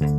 Hello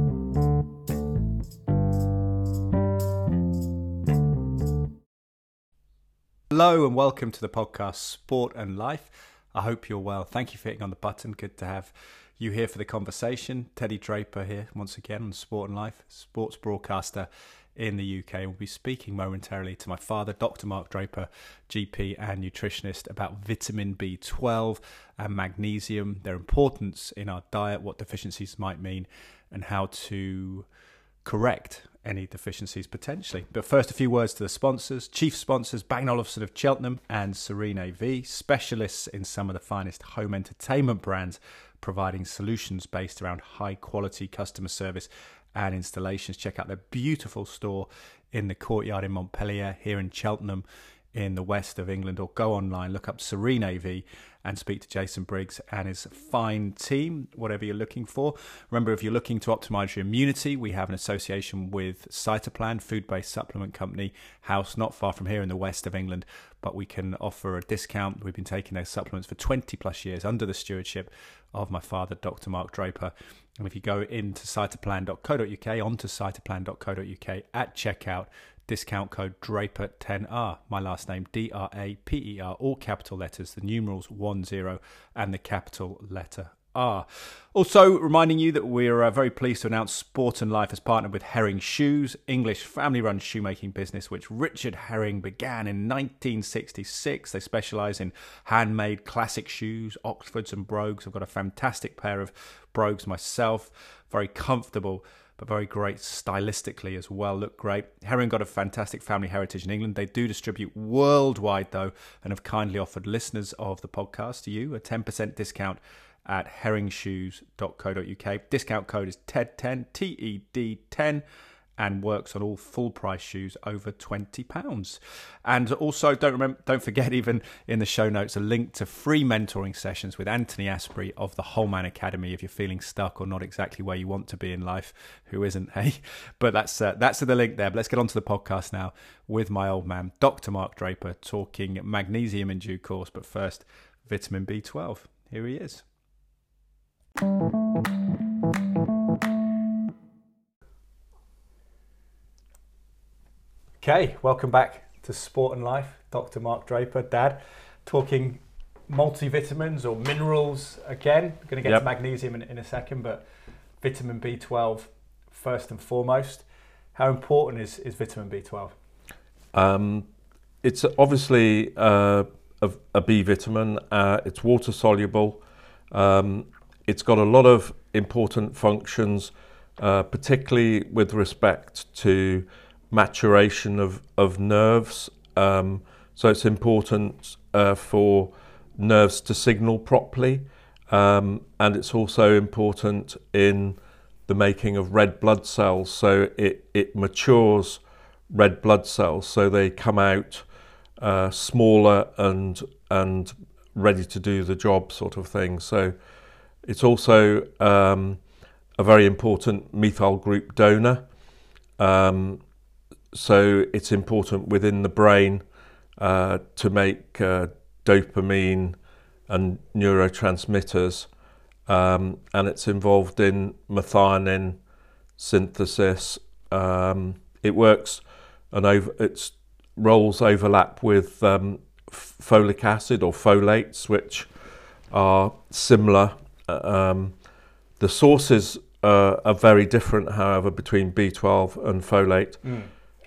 and welcome to the podcast Sport and Life. I hope you're well. Thank you for hitting on the button. Good to have you here for the conversation. Teddy Draper here once again on Sport and Life, sports broadcaster in the UK. We'll be speaking momentarily to my father, Dr. Mark Draper, GP and nutritionist, about vitamin B12 and magnesium, their importance in our diet, what deficiencies might mean, and how to correct any deficiencies potentially. But first, a few words to the sponsors. Chief sponsors Bang Olufsen of Cheltenham and Serene AV, specialists in some of the finest home entertainment brands, providing solutions based around high quality customer service and installations. Check out their beautiful store in the courtyard in Montpellier, here in Cheltenham, in the west of England, or go online, look up Serene AV and speak to Jason Briggs and his fine team, whatever you're looking for. Remember, if you're looking to optimize your immunity, we have an association with Cytoplan, food based supplement company, house not far from here in the west of England, but we can offer a discount. We've been taking those supplements for 20 plus years under the stewardship of my father, Dr. Mark Draper. And if you go into cytoplan.co.uk, onto cytoplan.co.uk at checkout, discount code DRAPER10R. My last name D R A P E R, all capital letters, the numerals 10 and the capital letter R. Also, reminding you that we're uh, very pleased to announce Sport and Life has partnered with Herring Shoes, English family run shoemaking business, which Richard Herring began in 1966. They specialise in handmade classic shoes, Oxfords and brogues. I've got a fantastic pair of brogues myself, very comfortable but very great stylistically as well. Look great. Herring got a fantastic family heritage in England. They do distribute worldwide though, and have kindly offered listeners of the podcast to you a 10% discount at herringshoes.co.uk. Discount code is TED10, T E D 10 and works on all full price shoes over £20. And also don't remember don't forget even in the show notes a link to free mentoring sessions with Anthony Asprey of the Whole Man Academy if you're feeling stuck or not exactly where you want to be in life. Who isn't, hey? But that's uh, that's the link there. But let's get on to the podcast now with my old man, Dr. Mark Draper, talking magnesium in due course, but first vitamin B12. Here he is. Okay, welcome back to Sport and Life. Dr. Mark Draper, Dad, talking multivitamins or minerals again. We're going to get Yep. to magnesium in, in a second, but vitamin B12 first and foremost. How important is, is vitamin B12? Um, it's obviously uh, a, a B vitamin. Uh, it's water soluble. Um, it's got a lot of important functions, uh, particularly with respect to maturation of, of nerves. Um, so it's important uh, for nerves to signal properly. Um, and it's also important in the making of red blood cells. So it, it matures red blood cells so they come out uh, smaller and and ready to do the job sort of thing so it's also um, a very important methyl group donor um, so it's important within the brain uh, to make uh, dopamine and neurotransmitters um, and it's involved in methionine synthesis um, it works and over, its roles overlap with um, folic acid or folates, which are similar. Uh, Um, the sources uh, are very different, however, between B12 and folate.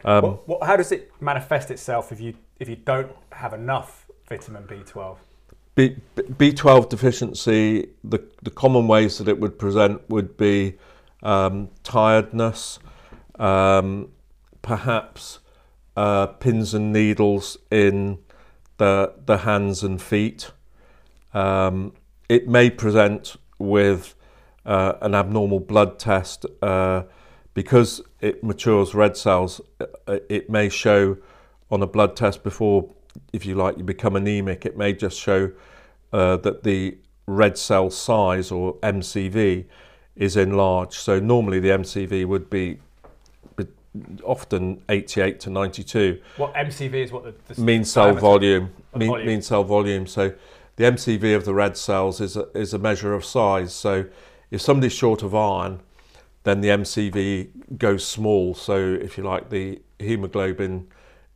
Um, what, what, how does it manifest itself if you if you don't have enough vitamin B12? B, B12 deficiency, the, the common ways that it would present would be um, tiredness, um, perhaps uh, pins and needles in the, the hands and feet. Um, it may present with uh, an abnormal blood test uh, because it matures red cells. uh, It may show on a blood test before, if you like, you become anemic. It may just show uh, that the red cell size or MCV is enlarged. So normally the MCV would be be- often 88 to 92 What MCV is what the, the mean cell volume, mean, volume. mean cell volume. So the MCV of the red cells is a, is a measure of size. So if somebody's short of iron, then the MCV goes small. So if you like, the hemoglobin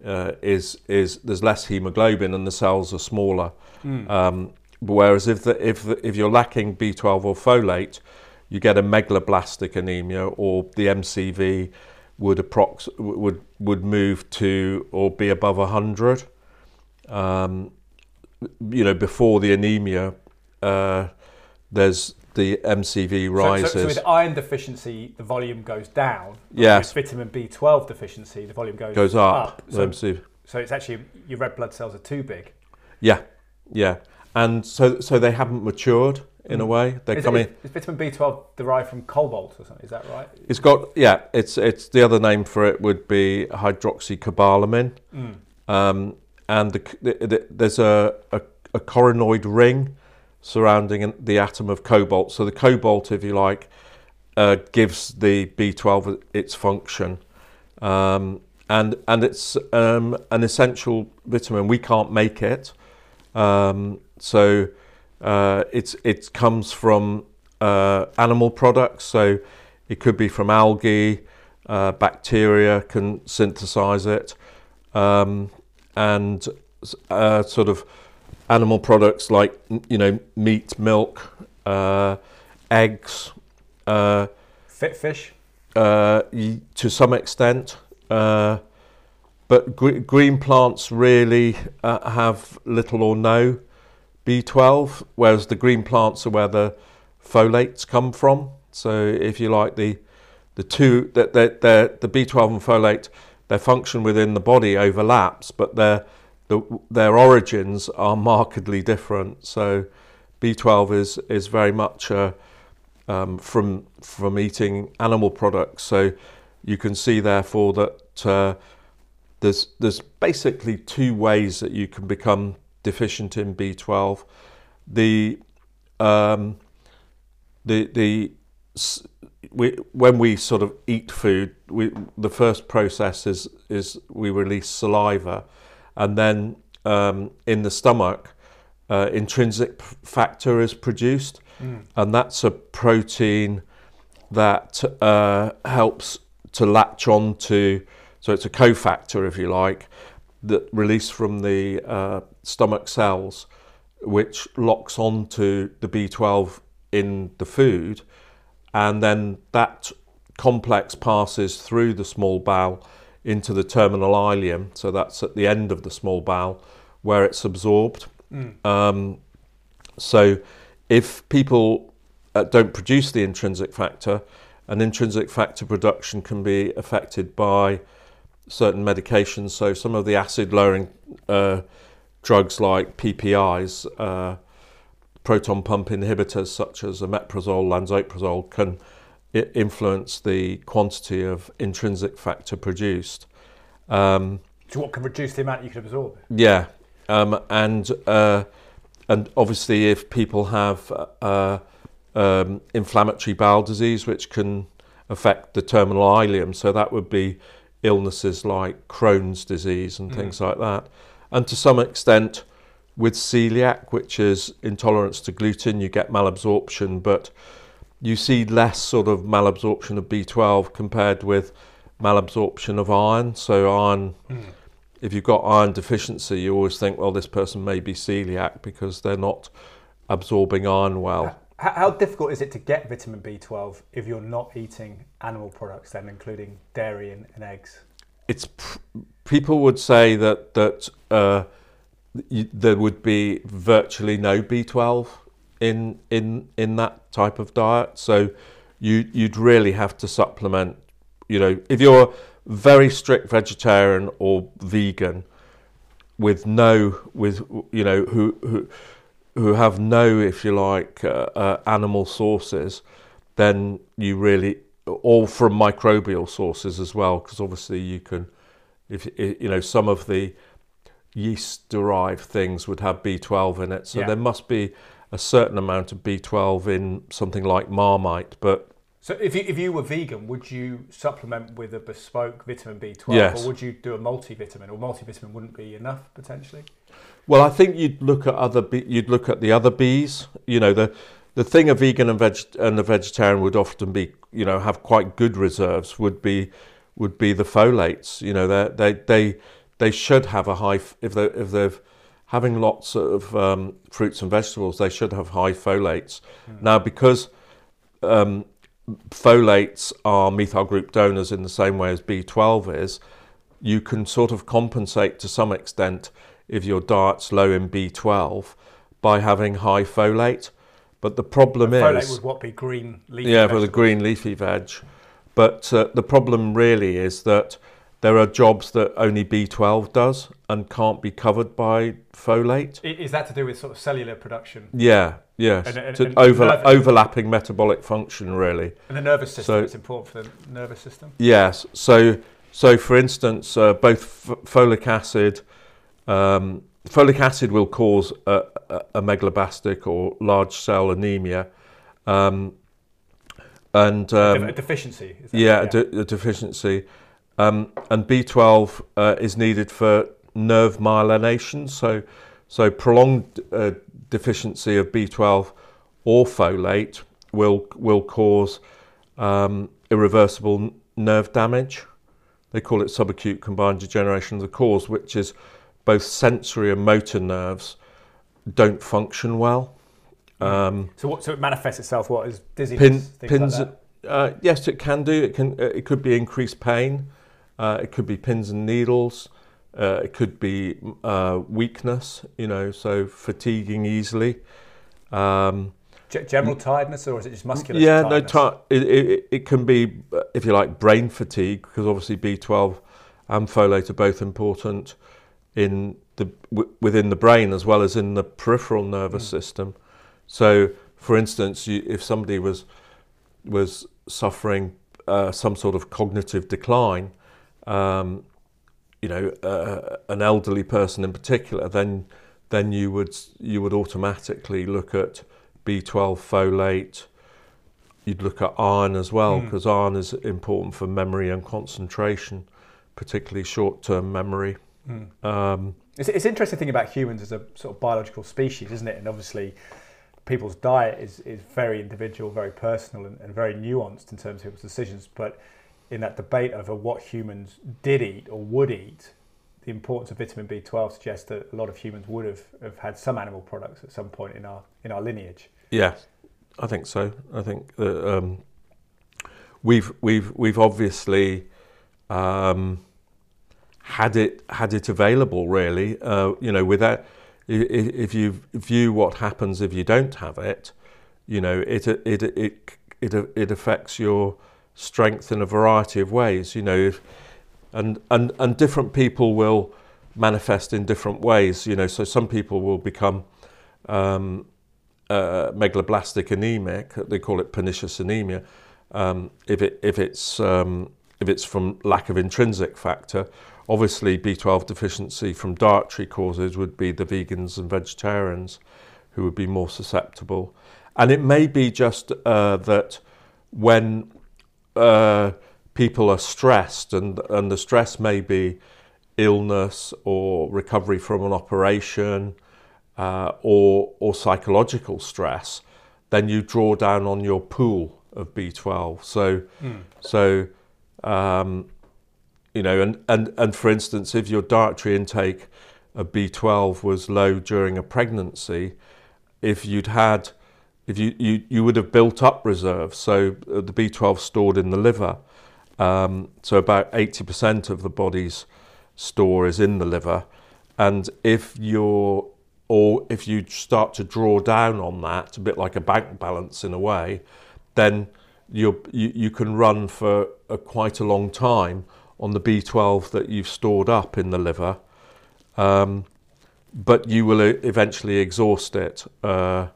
uh, is is there's less hemoglobin and the cells are smaller. Mm. Um, whereas if the, if the, if you're lacking B12 or folate, you get a megaloblastic anemia, or the MCV would approx would would move to or be above 100. Um, you know, before the anemia, uh, there's the MCV rises. So, so, so, with iron deficiency, the volume goes down. Yes. With vitamin B12 deficiency, the volume goes, goes up. up. So, so it's actually your red blood cells are too big. Yeah, yeah, and so so they haven't matured in mm. a way. They're is, coming. Is, is vitamin B12 derived from cobalt or something? Is that right? It's got yeah. It's it's the other name for it would be hydroxycobalamin, mm. um, and the, the, the, there's a, a, a corrinoid ring surrounding the atom of cobalt. So the cobalt, if you like, uh, gives the B12 its function. Um, and and it's um, an essential vitamin. We can't make it, um, so uh, it's it comes from uh, animal products. So it could be from algae, uh, bacteria can synthesize it, um, and uh, sort of animal products like you know meat, milk, uh, eggs, uh, fit fish, uh, to some extent. Uh, but gr- green plants really uh, have little or no B12, whereas the green plants are where the folates come from. So if you like the the two that the B12 and folate, their function within the body overlaps, but they're the, their origins are markedly different. So B12 is is very much uh, um, from from eating animal products. So you can see therefore that uh, there's there's basically two ways that you can become deficient in B12. The um, the the we, when we sort of eat food, we, the first process is is we release saliva and then um, in the stomach, uh, intrinsic factor is produced, mm. and that's a protein that uh, helps to latch on to. So it's a cofactor, if you like, that released from the uh, stomach cells, which locks onto the B12 in the food, and then that complex passes through the small bowel into the terminal ileum, so that's at the end of the small bowel where it's absorbed. Mm. Um, so if people uh, don't produce the intrinsic factor, an intrinsic factor production can be affected by certain medications. So some of the acid lowering uh, drugs like PPIs, uh, proton pump inhibitors such as omeprazole, lansoprazole can influence the quantity of intrinsic factor produced. Um, so what can reduce the amount you can absorb? Yeah, um, and uh, and obviously if people have uh, um, inflammatory bowel disease, which can affect the terminal ileum, so that would be illnesses like Crohn's disease and mm. things like that, and to some extent with celiac, which is intolerance to gluten, you get malabsorption, but you see less sort of malabsorption of B12 compared with malabsorption of iron. So iron, mm. if you've got iron deficiency, you always think, well, this person may be celiac because they're not absorbing iron well. How, how difficult is it to get vitamin B12 if you're not eating animal products, then including dairy and, and eggs? It's people would say that that uh, you, there would be virtually no B12 in in in that type of diet. So you you'd really have to supplement. You know, if you're very strict vegetarian or vegan with no with you know who who who have no if you like uh, uh, animal sources then you really all from microbial sources as well because obviously you can if you know some of the yeast derived things would have B12 in it so yeah. there must be a certain amount of B12 in something like Marmite, but so if you, if you were vegan, would you supplement with a bespoke vitamin B12 yes. or would you do a multivitamin or multivitamin wouldn't be enough potentially? Well, I think you'd look at other you'd look at the other Bs, you know, the the thing a vegan and, veg, and a vegetarian would often be, you know, have quite good reserves would be would be the folates. You know, they they they they should have a high if they if they're having lots of um, fruits and vegetables, they should have high folates. Mm. Now, because um, folates are methyl group donors in the same way as B12 is, you can sort of compensate to some extent if your diet's low in B12 by having high folate. But the problem the is folate would what be green leafy yeah for the green leafy veg. But uh, the problem really is that there are jobs that only B12 does and can't be covered by folate. Is that to do with sort of cellular production? Yeah, yes. And, and, and overla- overlapping metabolic function, really. And the nervous system, so, it's important for the nervous system? Yes. So, so for instance, uh, both f- folic acid, um, folic acid will cause a, a, a megaloblastic or large cell anemia. Um, and um, a, deficiency. yeah, yeah. A, de- a deficiency. Um, and B12 uh, is needed for nerve myelination. So, so prolonged uh, deficiency of B12 or folate will will cord um, irreversible nerve damage. They call it subacute combined degeneration of the cause, which is both sensory and motor nerves don't function well. Um, so, what, so it manifests itself what is dizziness, pin, pins, like uh, yes, it can do. It can. It could be increased pain. Uh, it could be pins and needles. Uh, it could be uh, weakness, you know, so fatiguing easily. Um, general tiredness, or is it just muscular? Yeah, tiredness? no, it, it, it, can be, if you like, brain fatigue, because obviously B12 and folate are both important in the w- within the brain as well as in the peripheral nervous mm. system. So, for instance, you, if somebody was was suffering uh, some sort of cognitive decline, um, you know, uh, an elderly person in particular, then then you would you would automatically look at B12 folate. You'd look at iron as well because mm. iron is important for memory and concentration, particularly short-term memory. Mm. Um, it's, it's interesting thing about humans as a sort of biological species, isn't it? And obviously, people's diet is, is very individual, very personal, and, and very nuanced in terms of people's decisions. But in that debate over what humans did eat or would eat, the importance of vitamin B12 suggests that a lot of humans would have, have had some animal products at some point in our in our lineage. Yeah, I think so. I think that um, we've we've we've obviously um, had it had it available. Really, uh, you know, without if, if you view what happens if you don't have it, you know, it it it it, it affects your strength in a variety of ways, you know, and, and, and different people will manifest in different ways, you know, so some people will become um, uh, megaloblastic anemic, they call it pernicious anemia, um, if, it, if, it's, um, if it's from lack of intrinsic factor. Obviously, B12 deficiency from dietary causes would be the vegans and vegetarians who would be more susceptible. And it may be just uh, that when uh, people are stressed, and, and the stress may be illness or recovery from an operation uh, or, or psychological stress, then you draw down on your pool of B12. So, mm. so um, you know, and, and, and for instance, if your dietary intake of B12 was low during a pregnancy, if you'd had if you, you, you would have built up reserves. So uh, the B12 stored in the liver. Um, so about 80% of the body's store is in the liver. And if you're, or if you start to draw down on that, a bit like a bank balance in a way, then you you can run for a, quite a long time on the B12 that you've stored up in the liver. Um, but you will eventually exhaust it. Uh,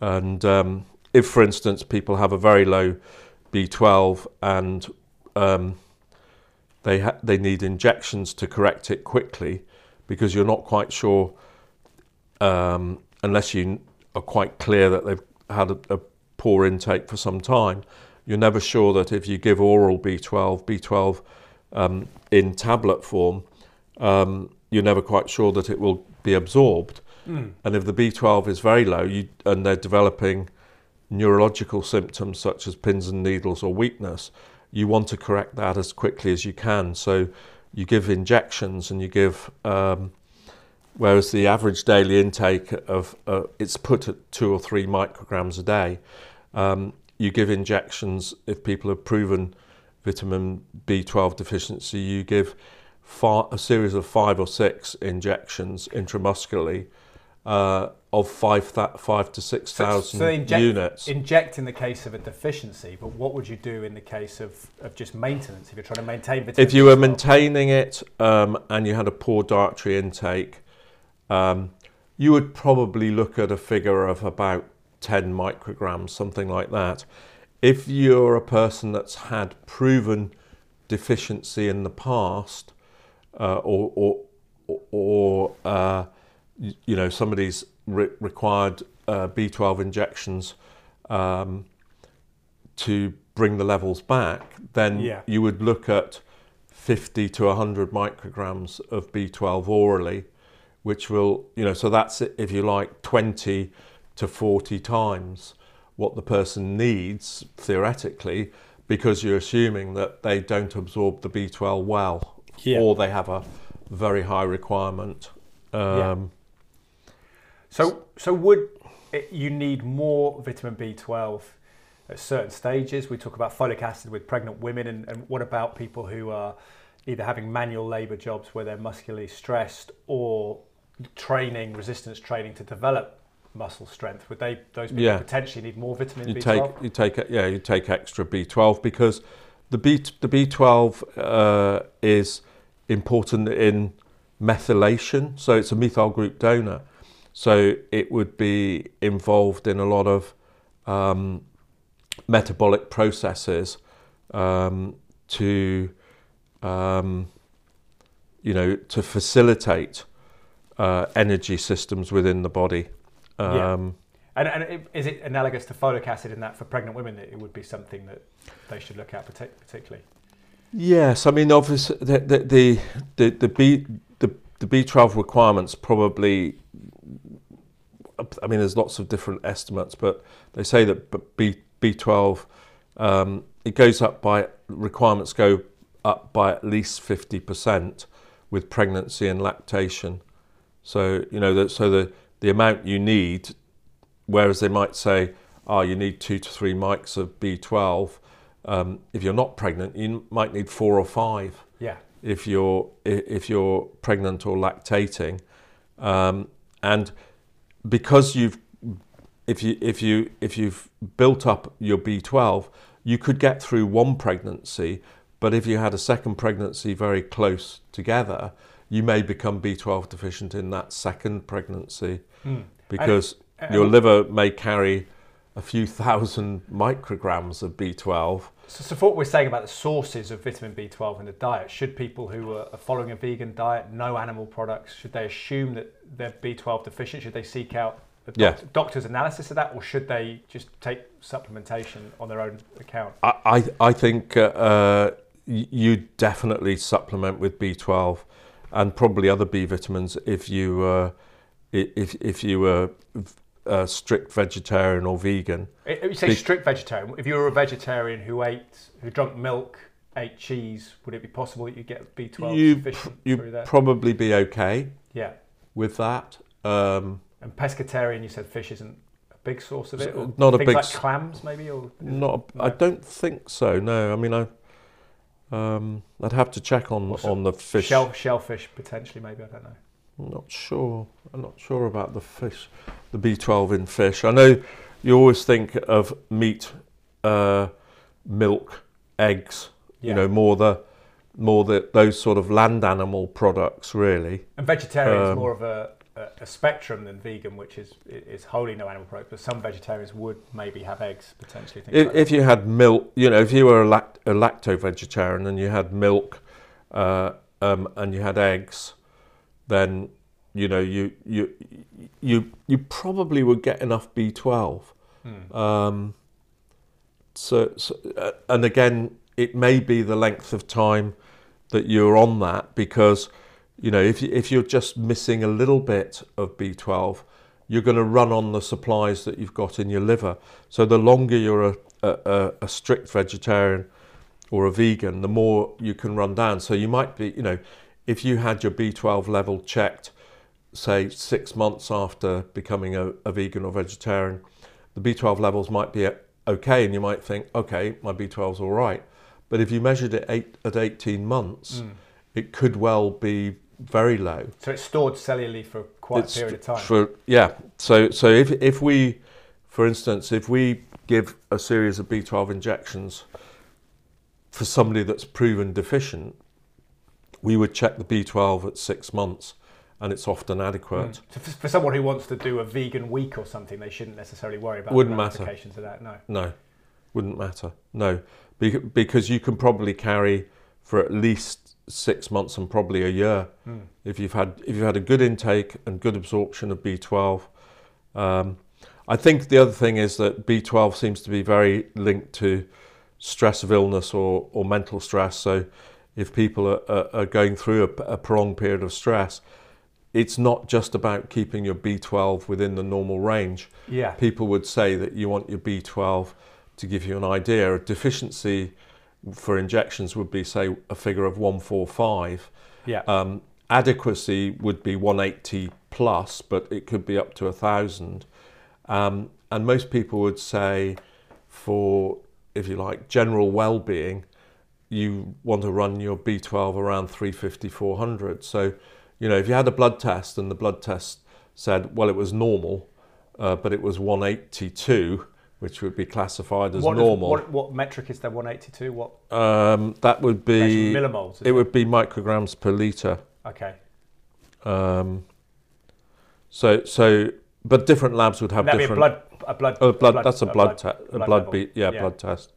and um, if, for instance, people have a very low B12 and um, they ha- they need injections to correct it quickly, because you're not quite sure um, unless you are quite clear that they've had a, a, poor intake for some time. You're never sure that if you give oral B12, B12 um, in tablet form, um, you're never quite sure that it will be absorbed. Mm. And if the B12 is very low you, and they're developing neurological symptoms such as pins and needles or weakness, you want to correct that as quickly as you can. So you give injections and you give, um, whereas the average daily intake of uh, it's put at two or three micrograms a day. Um, you give injections if people have proven vitamin B12 deficiency. You give far, a series of five or six injections intramuscularly uh, of five, five to six thousand so, so inject, units. Inject in the case of a deficiency, but what would you do in the case of, of just maintenance if you're trying to maintain vitamin? If you were maintaining it um, and you had a poor dietary intake, um, you would probably look at a figure of about 10 micrograms, something like that. If you're a person that's had proven deficiency in the past, uh, or, or, or uh, you know, somebody's re- required uh, B12 injections um, to bring the levels back, then yeah. you would look at 50 to 100 micrograms of B12 orally, which will, you know, so that's, if you like, 20 to 40 times what the person needs theoretically because you're assuming that they don't absorb the B12 well yeah. or they have a very high requirement. Um, yeah. So, so would it, you need more vitamin B12 at certain stages? We talk about folic acid with pregnant women, and, and what about people who are either having manual labour jobs where they're muscularly stressed or training, resistance training to develop muscle strength? Would they those people yeah. potentially need more vitamin you B12? Take, you take yeah, you take extra B12 because the B the B12 uh, is important in methylation, so it's a methyl group donor. So it would be involved in a lot of um, metabolic processes um, to, um, you know, to facilitate uh, energy systems within the body. yeah. Um, and, and, is it analogous to folic acid in that for pregnant women that it would be something that they should look at particularly? Yes, I mean obviously the the the, the, the B the, the B12 requirements probably I mean, there's lots of different estimates, but they say that B B12 um, it goes up by requirements go up by at least 50% with pregnancy and lactation. So you know that so the the amount you need, whereas they might say, oh, you need two to three mics of B12. Um, if you're not pregnant, you might need four or five. Yeah. If you're if you're pregnant or lactating, um, and because you've if you if you if you've built up your B12, you could get through one pregnancy, but if you had a second pregnancy very close together, you may become B12 deficient in that second pregnancy mm. because and, your liver may carry a few thousand micrograms of B12. So, so, what we're saying about the sources of vitamin B12 in the diet, should people who are following a vegan diet, no animal products, should they assume that they're B12 deficient? Should they seek out the doc- yeah. doctor's analysis of that, or should they just take supplementation on their own account? I, I, I think uh, uh you definitely supplement with B12 and probably other B vitamins if you uh, if if you were a strict vegetarian or vegan. You say strict vegetarian. If you were a vegetarian who ate, who drank milk, ate cheese, would it be possible that you get B12 you pr- You'd probably be okay. Yeah. With that. Um, and pescatarian, you said fish isn't a big source of it. Or not a big like clams, maybe, or not. A, no? I don't think so. No, I mean I. Um, I'd have to check on on the fish. Shell, shellfish potentially, maybe I don't know. I'm not sure. I'm not sure about the fish, the B12 in fish. I know you always think of meat, uh, milk, eggs. Yeah. You know more the more the those sort of land animal products really. And vegetarian um, is more of a, a, a, spectrum than vegan, which is is wholly no animal products. But some vegetarians would maybe have eggs potentially. If, like if you had milk, you know, if you were a, lact- a lacto vegetarian and you had milk uh, um, and you had eggs then you know you you you you probably would get enough B12. Mm. Um, so, so uh, and again, it may be the length of time that you're on that because you know if you, if you're just missing a little bit of B12, you're going to run on the supplies that you've got in your liver. So the longer you're a, a, a strict vegetarian or a vegan, the more you can run down. So you might be, you know, if you had your B12 level checked, say six months after becoming a, a vegan or vegetarian, the B12 levels might be okay, and you might think, okay, my B12's all right. But if you measured it eight, at 18 months, mm. it could well be very low. So it's stored cellularly for quite it's a period of time. For, yeah. So so if if we, for instance, if we give a series of B12 injections for somebody that's proven deficient, we would check the B12 at six months and it's often adequate. Mm. So for, someone who wants to do a vegan week or something, they shouldn't necessarily worry about wouldn't matter. of that. No, no, wouldn't matter. No, because you can probably carry for at least six months and probably a year mm. if you've had if you've had a good intake and good absorption of B12. Um, I think the other thing is that B12 seems to be very linked to stress of illness or, or mental stress. So if people are, are, are going through a, a prolonged period of stress, it's not just about keeping your B12 within the normal range. Yeah. People would say that you want your B12 to give you an idea. A deficiency for injections would be, say, a figure of 145. Yeah. Um, adequacy would be 180 plus, but it could be up to 1,000. Um, and most people would say, for, if you like, general well being, you want to run your B12 around 350, 400. So, you know, if you had a blood test and the blood test said, well, it was normal, uh, but it was 182, which would be classified as what normal. What, what, metric is that 182? What? Um, that would be millimoles. It, it, would be micrograms per liter. Okay. Um, so so, but different labs would have That'd different. Be a blood, a blood, oh, blood, blood That's a blood, blood, te- a blood, blood be, yeah, yeah, blood test.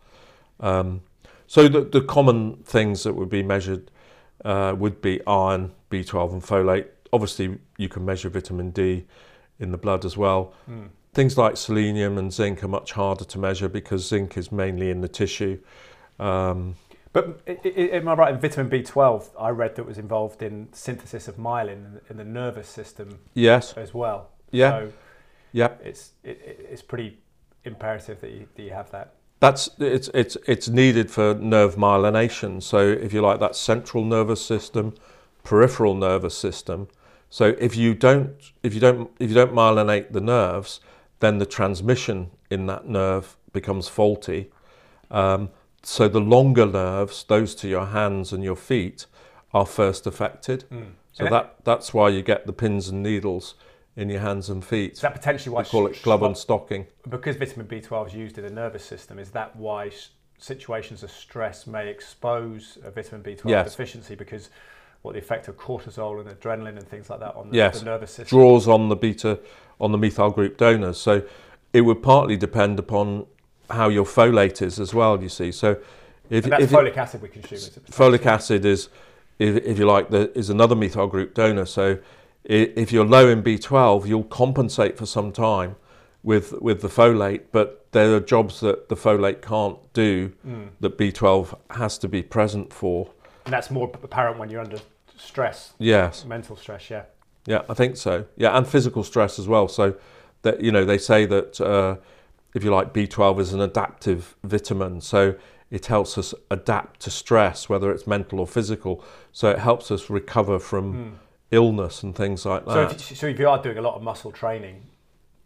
Um, so the the common things that would be measured uh, would be iron, B12, and folate. Obviously, you can measure vitamin D in the blood as well. Mm. Things like selenium and zinc are much harder to measure because zinc is mainly in the tissue. Um, but am I right in vitamin B12? I read that was involved in synthesis of myelin in the nervous system. Yes. As well. Yeah. So yeah. It's it, it's pretty imperative that you, that you have that. That's it's it's it's needed for nerve myelination. So if you like, that central nervous system, peripheral nervous system. So if you don't if you don't if you don't myelinate the nerves, then the transmission in that nerve becomes faulty. Um, so the longer nerves, those to your hands and your feet, are first affected. Mm. So that that's why you get the pins and needles in your hands and feet. Is that potentially why we call it glove on stocking? Because vitamin B12 is used in the nervous system, is that why situations of stress may expose a vitamin B12 yes. deficiency? Because what the effect of cortisol and adrenaline and things like that on the, yes. the nervous system draws on the beta on the methyl group donors. So it would partly depend upon how your folate is as well. You see, so if, and that's if folic it, acid we consume. Folic acid is, if, if you like, the, is another methyl group donor. So if you're low in B12, you'll compensate for some time with with the folate, but there are jobs that the folate can't do mm. that B12 has to be present for. And that's more apparent when you're under stress. Yes. Mental stress, yeah. Yeah, I think so. Yeah, and physical stress as well. So that you know they say that uh, if you like, B12 is an adaptive vitamin. So it helps us adapt to stress, whether it's mental or physical. So it helps us recover from mm. Illness and things like that. So if, so if you are doing a lot of muscle training,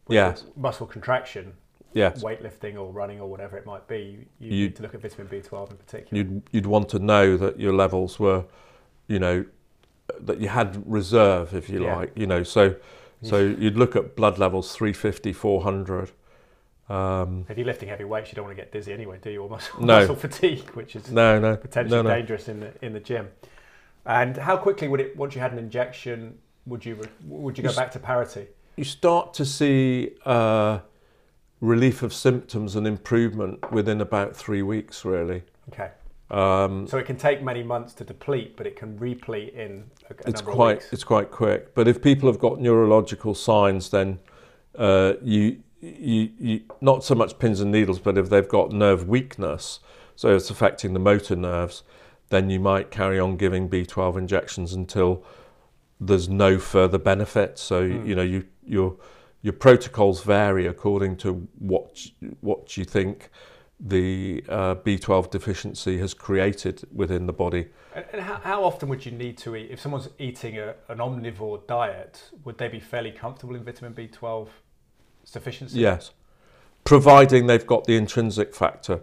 yes. muscle contraction, yes. weightlifting or running or whatever it might be, you need to look at vitamin B12 in particular. You'd, you'd want to know that your levels were, you know, that you had reserve, if you yeah. like, you know. So, so you'd look at blood levels 350, 400. Um, if you're lifting heavy weights, you don't want to get dizzy anyway, do you? Or muscle, no. muscle fatigue, which is no, no, potentially no, no. dangerous in the in the gym. And how quickly would it once you had an injection? Would you would you go you back to parity? You start to see uh, relief of symptoms and improvement within about three weeks, really. Okay. Um, so it can take many months to deplete, but it can replete in a, a it's quite it's quite quick. But if people have got neurological signs, then uh, you you, you, not so much pins and needles, but if they've got nerve weakness, so it's affecting the motor nerves, then you might carry on giving B12 injections until there's no further benefit. So mm. you know you you're your protocols vary according to what what you think the uh, B12 deficiency has created within the body. And, and how, how, often would you need to eat? If someone's eating a, an omnivore diet, would they be fairly comfortable in vitamin B12 sufficiency? Yes, providing they've got the intrinsic factor.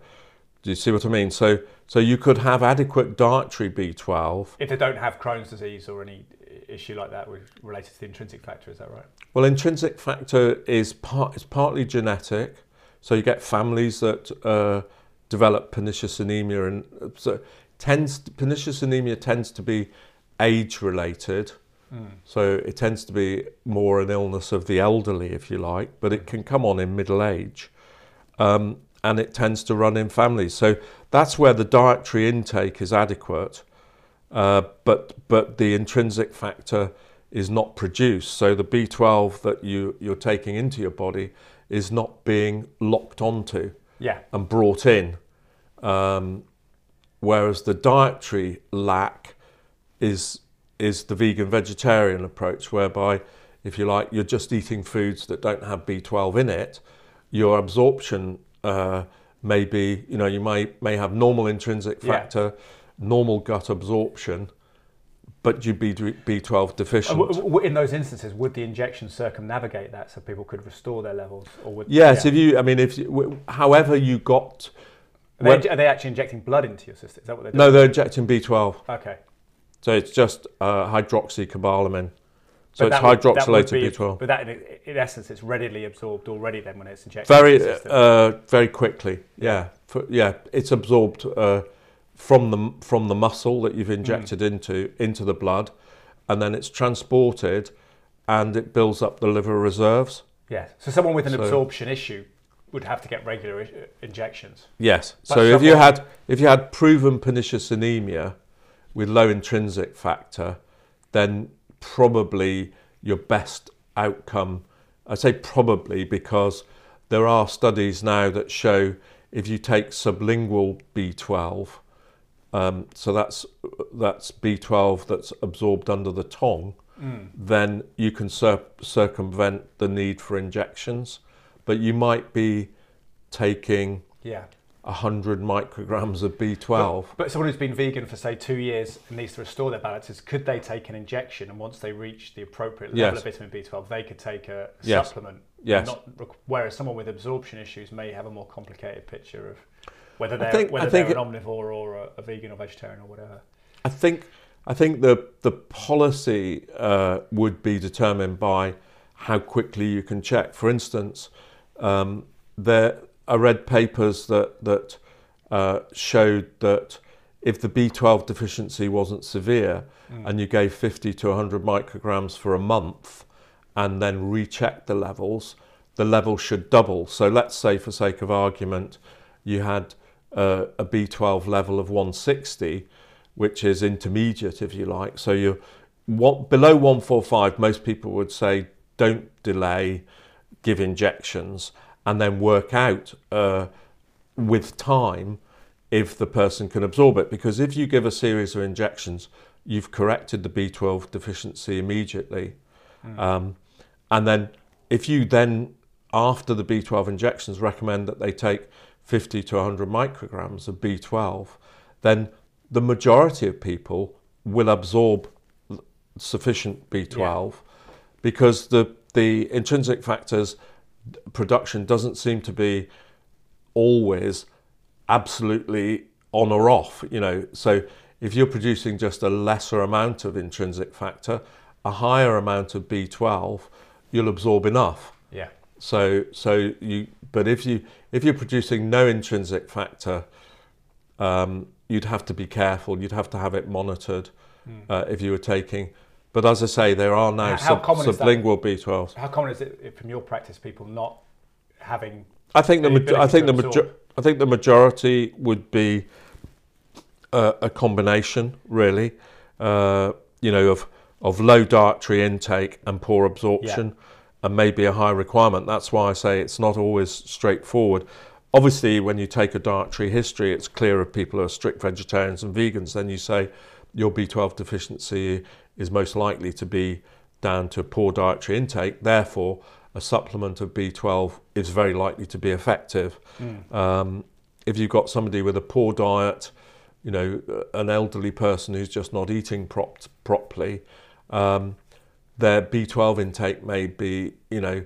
Do you see what I mean? So, so you could have adequate dietary B12 if they don't have Crohn's disease or any issue like that related to the intrinsic factor. Is that right? Well, intrinsic factor is part is partly genetic. So you get families that uh, develop pernicious anemia, and so tends pernicious anemia tends to be age related. Mm. So it tends to be more an illness of the elderly, if you like, but it can come on in middle age. Um, and it tends to run in families. So that's where the dietary intake is adequate, uh, but but the intrinsic factor is not produced. So the B12 that you you're taking into your body is not being locked onto yeah. and brought in. Um, whereas the dietary lack is is the vegan vegetarian approach, whereby, if you like, you're just eating foods that don't have B12 in it. Your absorption uh, may be, you know, you may may have normal intrinsic factor, yeah. normal gut absorption, but you'd be B12 deficient. In those instances, would the injection circumnavigate that so people could restore their levels, or would? Yes, yeah. if you, I mean, if you, however you got. Are they, are they, actually injecting blood into your system? Is that what they're doing? No, they're injecting B12. Okay. So it's just uh, hydroxycobalamin. So but it's hydroxylated be, B12. But that, in essence, it's readily absorbed already then when it's injected. Very, uh, very quickly. Yeah, yeah. Yeah it's absorbed. Uh, from the from the muscle that you've injected mm. into into the blood, and then it's transported, and it builds up the liver reserves. Yes. So someone with an so, absorption issue would have to get regular injections. Yes. But so if you had if you had proven pernicious anemia with low intrinsic factor, then probably your best outcome. I say probably because there are studies now that show if you take sublingual B12 um, so that's that's B12 that's absorbed under the tongue. Mm. Then you can cir- circumvent the need for injections, but you might be taking yeah. 100 micrograms of B12. But, but, someone who's been vegan for, say, two years and needs to restore their balances, could they take an injection? And once they reach the appropriate level yes. of vitamin B12, they could take a yes. supplement? Yes. Not, whereas someone with absorption issues may have a more complicated picture of whether they're think, whether they're an omnivore or a, a, vegan or vegetarian or whatever. I think I think the the policy uh, would be determined by how quickly you can check. For instance, um, there I read papers that that uh, showed that if the B12 deficiency wasn't severe mm. and you gave 50 to 100 micrograms for a month and then rechecked the levels, the level should double. So let's say, for sake of argument, you had uh, a B12 level of 160, which is intermediate, if you like. So you what below 145, most people would say don't delay, give injections, and then work out uh, with time if the person can absorb it. Because if you give a series of injections, you've corrected the B12 deficiency immediately. Mm. Um, and then if you then, after the B12 injections, recommend that they take 50 to 100 micrograms of B12, then the majority of people will absorb sufficient B12 yeah. because the, the intrinsic factors production doesn't seem to be always absolutely on or off, you know. So if you're producing just a lesser amount of intrinsic factor, a higher amount of B12, you'll absorb enough. Yeah. So so you but if you if you're producing no intrinsic factor, um, you'd have to be careful. You'd have to have it monitored mm. uh, if you were taking. But as I say, there are now sub, sublingual B12s. How common is it from your practice, people not having? I think the ma- I think the major- I think the majority would be uh, a combination, really. Uh, you know, of of low dietary intake and poor absorption. Yeah and maybe a high requirement. That's why I say it's not always straightforward. Obviously, when you take a dietary history, it's clear if people who are strict vegetarians and vegans, then you say your B12 deficiency is most likely to be down to poor dietary intake. Therefore, a supplement of B12 is very likely to be effective. Um, if you've got somebody with a poor diet, you know, an elderly person who's just not eating prop- properly, um, their B12 intake may be, you know,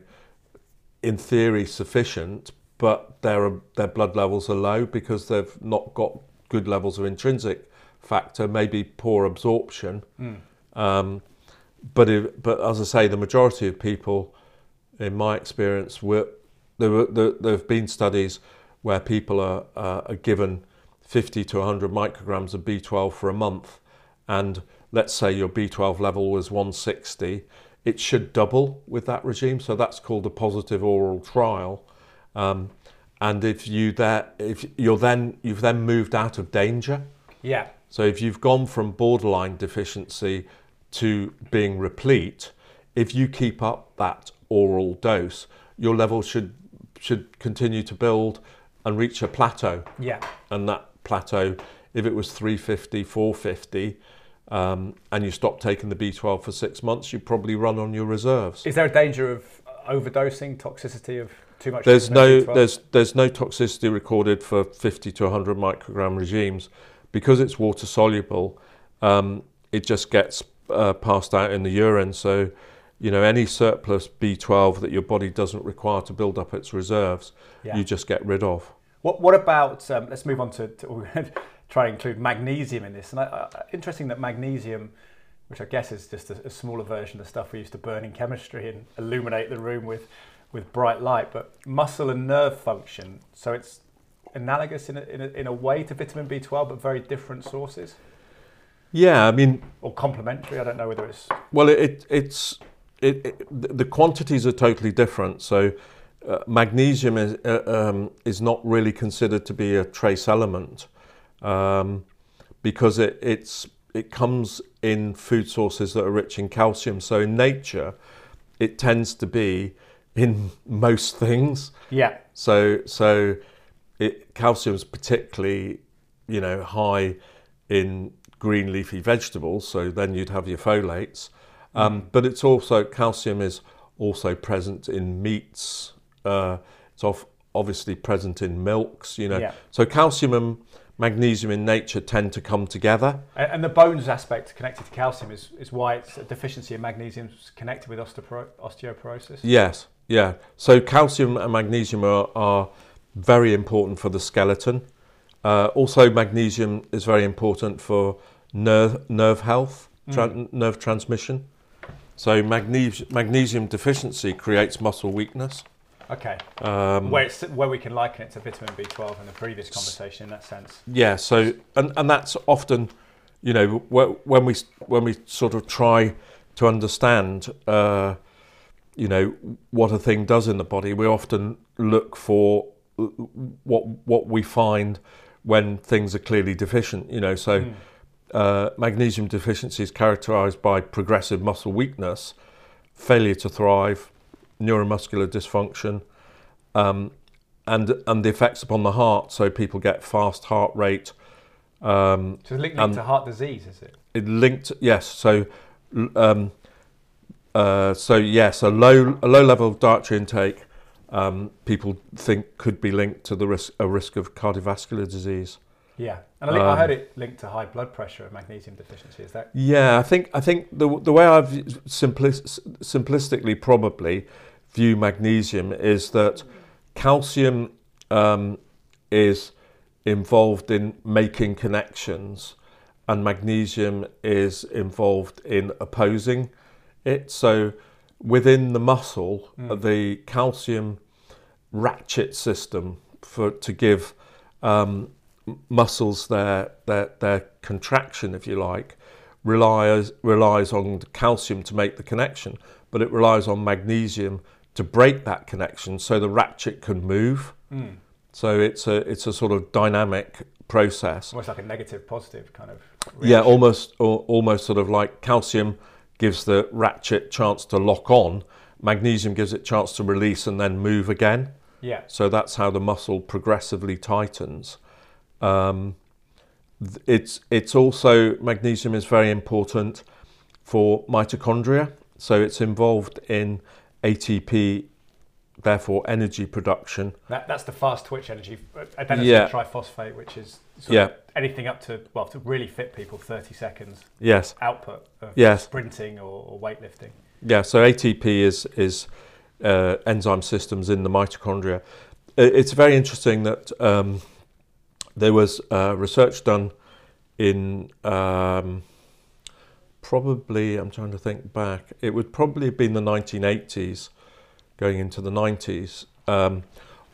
in theory sufficient, but their their blood levels are low because they've not got good levels of intrinsic factor, maybe poor absorption. Um, but if, but as I say, the majority of people, in my experience, were there were there, there have been studies where people are, uh, are given 50 to 100 micrograms of B12 for a month, and let's say your B12 level was 160, it should double with that regime. So that's called a positive oral trial. Um, and if you there, if you're then you've then moved out of danger. Yeah. So if you've gone from borderline deficiency to being replete, if you keep up that oral dose, your level should should continue to build and reach a plateau. Yeah. And that plateau, if it was 350, 450, um, and you stop taking the B12 for six months, you probably run on your reserves. Is there a danger of overdosing, toxicity of too much? There's no B12? there's there's no toxicity recorded for 50 to 100 microgram regimes because it's water soluble. Um, it just gets uh, passed out in the urine. So, you know, any surplus B12 that your body doesn't require to build up its reserves, Yeah. you just get rid of. What, what about, um, let's move on to, to we're going to try and include magnesium in this. And I, I, interesting that magnesium, which I guess is just a, a smaller version of the stuff we used to burn in chemistry and illuminate the room with, with bright light, but muscle and nerve function. So it's analogous in a, in a, in a way to vitamin B12, but very different sources Yeah, I mean, or complementary. I don't know whether it's. Well, it, it it's it, it the quantities are totally different. So uh, magnesium is uh, um, is not really considered to be a trace element um, because it it's it comes in food sources that are rich in calcium. So in nature, it tends to be in most things. Yeah. So so it calcium's particularly you know high in green leafy vegetables. So then you'd have your folates, um, but it's also calcium is also present in meats. Uh, it's off, obviously present in milks. You know, Yeah. so calcium and magnesium in nature tend to come together. And, the bones aspect connected to calcium is, is why it's a deficiency in magnesium is connected with osteoporo- osteoporosis. Yes, yeah. So calcium and magnesium are, are very important for the skeleton. Uh, also, magnesium is very important for nerve nerve health, tran- nerve transmission. So magnesium magnesium deficiency creates muscle weakness. Okay. Um, where, it's, where we can liken it to vitamin B12 in the previous conversation in that sense. Yeah. So and and that's often, you know, when we when we sort of try to understand, uh, you know, what a thing does in the body, we often look for what what we find when things are clearly deficient. You know, so. Uh, magnesium deficiency is characterized by progressive muscle weakness, failure to thrive, neuromuscular dysfunction, um, and and the effects upon the heart. So people get fast heart rate. Um, So it's linked Um, to heart disease, is it? it linked, yes. So, um, uh, so yes, a low a low level of dietary intake. Um, people think could be linked to the risk a risk of cardiovascular disease. Yeah. And I, think I Um, heard it linked to high blood pressure and magnesium deficiency. Is that? Yeah, I think I think the the way I've simplis, simplistically probably view magnesium is that calcium um, is involved in making connections, and magnesium is involved in opposing it. So within the muscle, the calcium ratchet system for to give um, muscles their, their their contraction, if you like, relies relies on calcium to make the connection, but it relies on magnesium to break that connection so the ratchet can move. So it's a it's a sort of dynamic process. Almost like a negative positive kind of. Yeah, almost al- almost sort of like calcium gives the ratchet chance to lock on, magnesium gives it chance to release and then move again. Yeah. So that's how the muscle progressively tightens. Um, it's it's also magnesium is very important for mitochondria. So it's involved in ATP therefore energy production. That, that's the fast twitch energy, adenosine Yeah. triphosphate, which is sort Yeah. Anything up to, well, to really fit people, 30 seconds Yes, output of Yes. sprinting or, or weightlifting. yeah. So ATP is is uh, enzyme systems in the mitochondria. It's very interesting that um, there was uh, research done in um, probably I'm trying to think back. It would probably have been the 1980s, going into the 90s, um,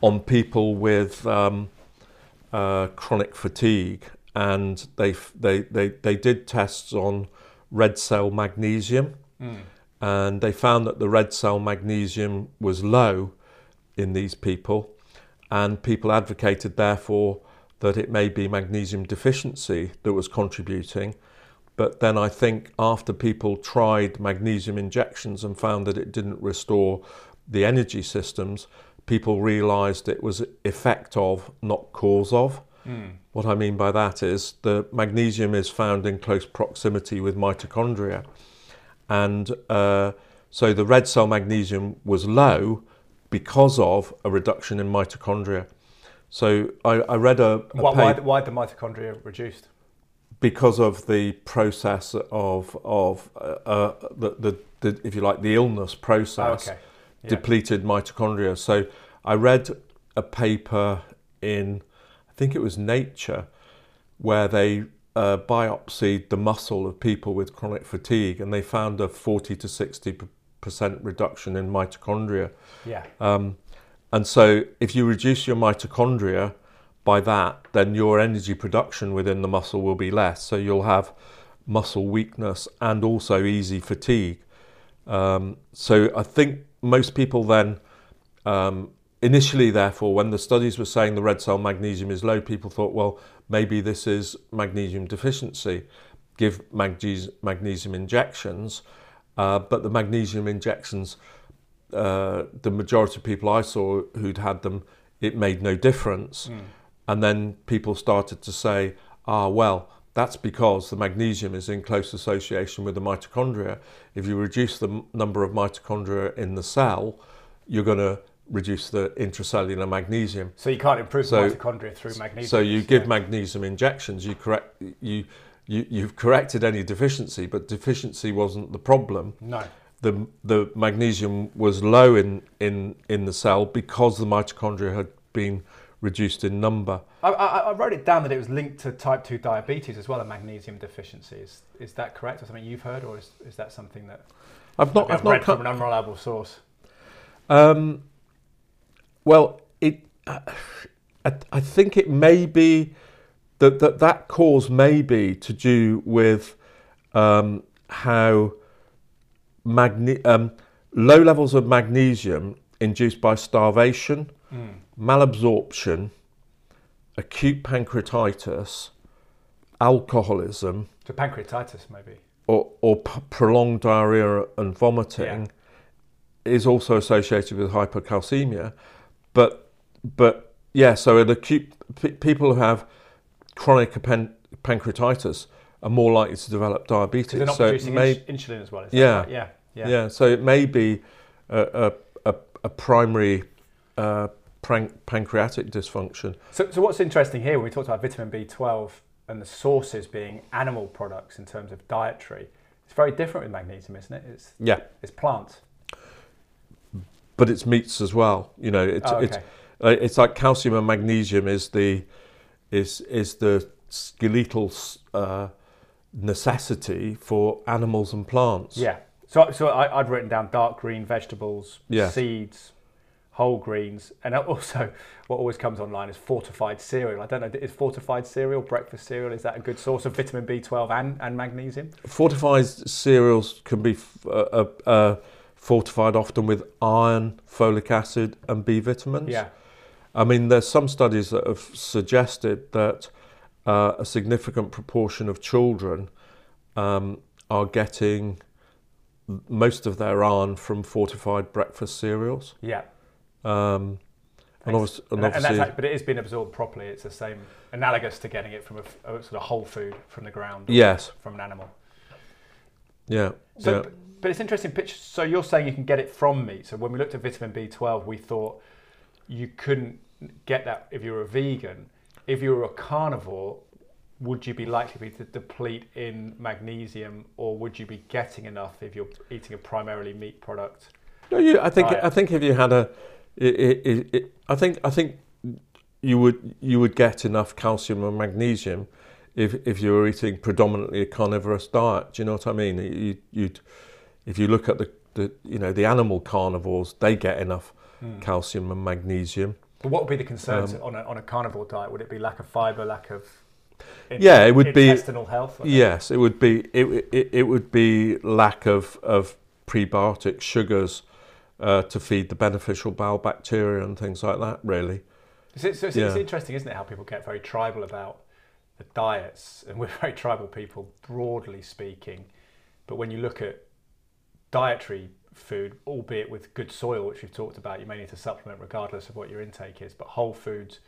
on people with um, uh, chronic fatigue, and they, they they they did tests on red cell magnesium, and they found that the red cell magnesium was low in these people, and people advocated therefore that it may be magnesium deficiency that was contributing. But then I think after people tried magnesium injections and found that it didn't restore the energy systems, people realized it was effect of, not cause of. What I mean by that is the magnesium is found in close proximity with mitochondria. And uh, so the red cell magnesium was low because of a reduction in mitochondria. So I, I read a, a Why, why, why the mitochondria reduced? because of the process of of uh, uh, the, the, the if you like the illness process Oh, okay. Yeah. depleted mitochondria. So I read a paper in I think it was Nature where they uh, biopsied the muscle of people with chronic fatigue and they found a 40 to 60 percent reduction in mitochondria. Yeah. Um, and so, if you reduce your mitochondria by that, then your energy production within the muscle will be less. So, you'll have muscle weakness and also easy fatigue. Um, so, I think most people then, um, initially, therefore, when the studies were saying the red cell magnesium is low, people thought, well, maybe this is magnesium deficiency. Give magnesium, magnesium injections. Uh, but the magnesium injections uh, the majority of people I saw who'd had them, it made no difference. And then people started to say, ah, well, that's because the magnesium is in close association with the mitochondria. If you reduce the number of mitochondria in the cell, you're going to reduce the intracellular magnesium. So you can't improve So- mitochondria through magnesium. So you give magnesium injections, you correct you, you you've corrected any deficiency, but deficiency wasn't the problem No. the the magnesium was low in in in the cell because the mitochondria had been reduced in number. I, I, I wrote it down that it was linked to type 2 diabetes as well, a magnesium deficiency. Is, is that correct or something you've heard, or is, is that something that I've not I've read not from an unreliable source? um, well it uh, I, I think it may be that that that cause may be to do with um, how magne- um, low levels of magnesium induced by starvation, malabsorption, acute pancreatitis, alcoholism, To pancreatitis, maybe. or, or p- prolonged diarrhea and vomiting is also associated with hypocalcemia. But, but yeah, so an acute people who have chronic pan- pancreatitis are more likely to develop diabetes. So they're not so it producing may, ins- insulin as well. Yeah. Yeah. yeah. Yeah. so it may be a, a, a, a primary uh, pancreatic dysfunction. So, so what's interesting here when we talked about vitamin B12 and the sources being animal products in terms of dietary, it's very different with magnesium, isn't it? It's Yeah, it's plants. but it's meats as well. You know, it's Oh, it's okay. uh, it's like calcium and magnesium is the is is the skeletal uh, necessity for animals and plants. Yeah. So, so I, I'd written down dark green vegetables, Yeah. seeds, whole greens, and also what always comes online is fortified cereal. I don't know, is fortified cereal, breakfast cereal, is that a good source of vitamin B12 and, and magnesium? Fortified cereals can be uh, uh, uh, fortified often with iron, folic acid, and B vitamins. Yeah. I mean, there's some studies that have suggested that uh, a significant proportion of children um, are getting most of their iron from fortified breakfast cereals. Yeah. Um, and obviously, and And, and that's obviously act- but it is being absorbed properly. It's the same, analogous to getting it from a sort of whole food from the ground, or yes, from an animal. Yeah. So, yeah. but, but it's interesting. Pitch. So you're saying you can get it from meat. So when we looked at vitamin B12, we thought you couldn't get that if you were a vegan. If you were a carnivore, would you be likely to deplete in magnesium, or would you be getting enough if you're eating a primarily meat product? No, you, I think diet? I think if you had a, it, it, it, I think I think you would you would get enough calcium and magnesium if if you were eating predominantly a carnivorous diet. Do you know what I mean? You, you'd if you look at the, the you know the animal carnivores, they get enough calcium and magnesium. But what would be the concerns Um, on, a, on a carnivore diet? Would it be lack of fiber, lack of in- Yeah, it would be- intestinal health? Yes, it would be it, it, it would be lack of of prebiotic sugars uh, to feed the beneficial bowel bacteria and things like that. Really. So, it's, so it's, Yeah. it's interesting, isn't it, how people get very tribal about the diets, and we're very tribal people, broadly speaking. But when you look at dietary food, albeit with good soil, which we've talked about, you may need to supplement regardless of what your intake is. But whole foods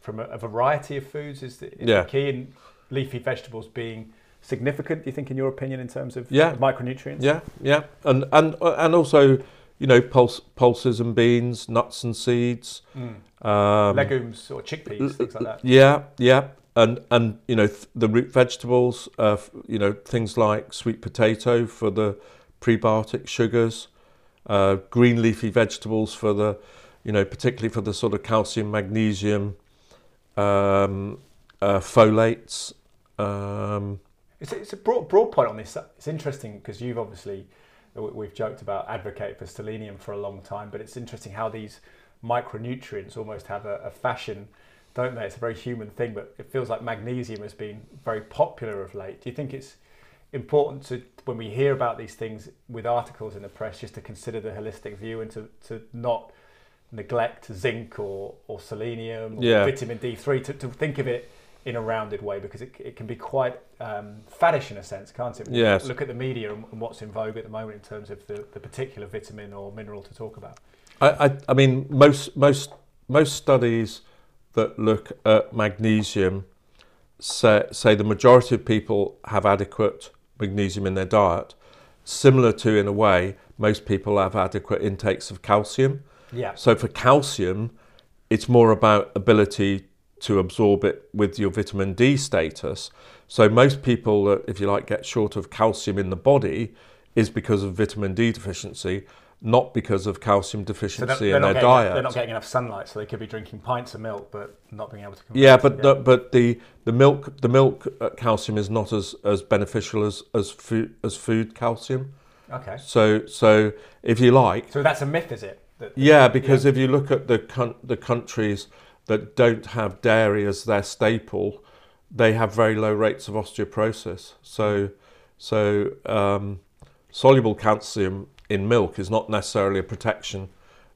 from a, a variety of foods is the, is Yeah. the key, and leafy vegetables being significant. Do you think, in your opinion, in terms of Yeah. micronutrients? Yeah, yeah, and and and also you know pulse, pulses and beans, nuts and seeds. Mm. Um, Legumes or chickpeas, things like that. Yeah, yeah, and and you know th- the root vegetables. Uh, f- you know things like sweet potato for the prebiotic sugars, uh, green leafy vegetables for the, you know particularly for the sort of calcium, magnesium, um, uh, folates. Um, It's, it's a broad, broad point on this. It's interesting because you've obviously, we've joked about advocate for selenium for a long time, but it's interesting how these micronutrients almost have a, a fashion, don't they? It's a very human thing, but it feels like magnesium has been very popular of late. Do you think it's important to, when we hear about these things with articles in the press, just to consider the holistic view and to, to not neglect zinc or, or selenium or Yeah. vitamin D3, to, to think of it in a rounded way because it, it can be quite um, faddish in a sense, can't it? When Yes. Look at the media and, and what's in vogue at the moment in terms of the, the particular vitamin or mineral to talk about. I, I, I mean, most most most studies that look at magnesium say, say the majority of people have adequate magnesium in their diet, similar to in a way most people have adequate intakes of calcium. Yeah. So for calcium, it's more about ability to absorb it with your vitamin D status. So most people that, if you like, get short of calcium in the body is because of vitamin D deficiency, not because of calcium So deficiency they're, in they're, their diet. getting, they're not getting enough sunlight, so they could be drinking pints of milk but not being able to. convert yeah, but The, but the the milk the milk uh, calcium is not as, as beneficial as as food as food calcium. okay. So so if you like, So that's a myth, is it? That, Yeah, because if you look at the coun- the countries that don't have dairy as their staple, they have very low rates of osteoporosis. So, so um, soluble calcium in milk is not necessarily a protection